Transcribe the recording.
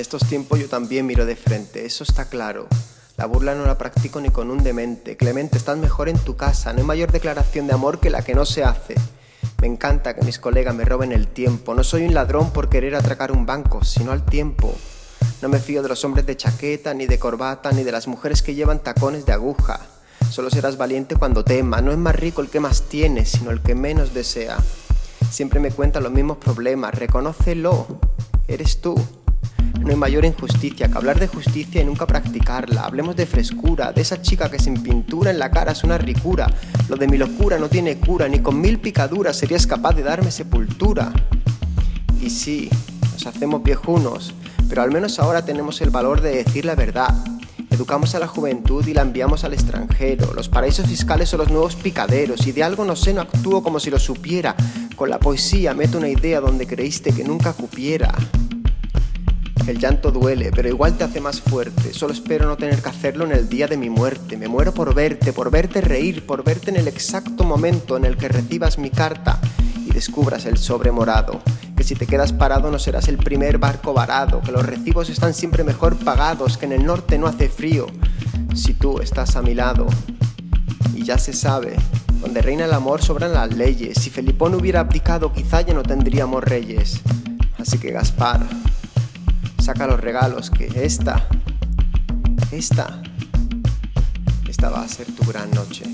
estos tiempos yo también miro de frente, eso está claro. La burla no la practico ni con un demente. Clemente, estás mejor en tu casa. No hay mayor declaración de amor que la que no se hace. Me encanta que mis colegas me roben el tiempo. No soy un ladrón por querer atracar un banco, sino al tiempo. No me fío de los hombres de chaqueta, ni de corbata, ni de las mujeres que llevan tacones de aguja. Solo serás valiente cuando tema. No es más rico el que más tiene, sino el que menos desea. Siempre me cuentan los mismos problemas. Reconócelo. Eres tú. No hay mayor injusticia que hablar de justicia y nunca practicarla. Hablemos de frescura, de esa chica que sin pintura en la cara es una ricura. Lo de mi locura no tiene cura, ni con mil picaduras serías capaz de darme sepultura. Y sí, nos hacemos viejunos, pero al menos ahora tenemos el valor de decir la verdad. Educamos a la juventud y la enviamos al extranjero. Los paraísos fiscales son los nuevos picaderos y de algo no sé, no actúo como si lo supiera. Con la poesía meto una idea donde creíste que nunca cupiera. El llanto duele, pero igual te hace más fuerte. Solo espero no tener que hacerlo en el día de mi muerte. Me muero por verte, por verte reír, por verte en el exacto momento en el que recibas mi carta y descubras el sobre morado. Que si te quedas parado no serás el primer barco varado, que los recibos están siempre mejor pagados, que en el norte no hace frío. Si tú estás a mi lado. Y ya se sabe, donde reina el amor sobran las leyes. Si Felipón hubiera abdicado, quizá ya no tendríamos reyes. Así que Gaspar, saca los regalos que esta, esta, esta va a ser tu gran noche.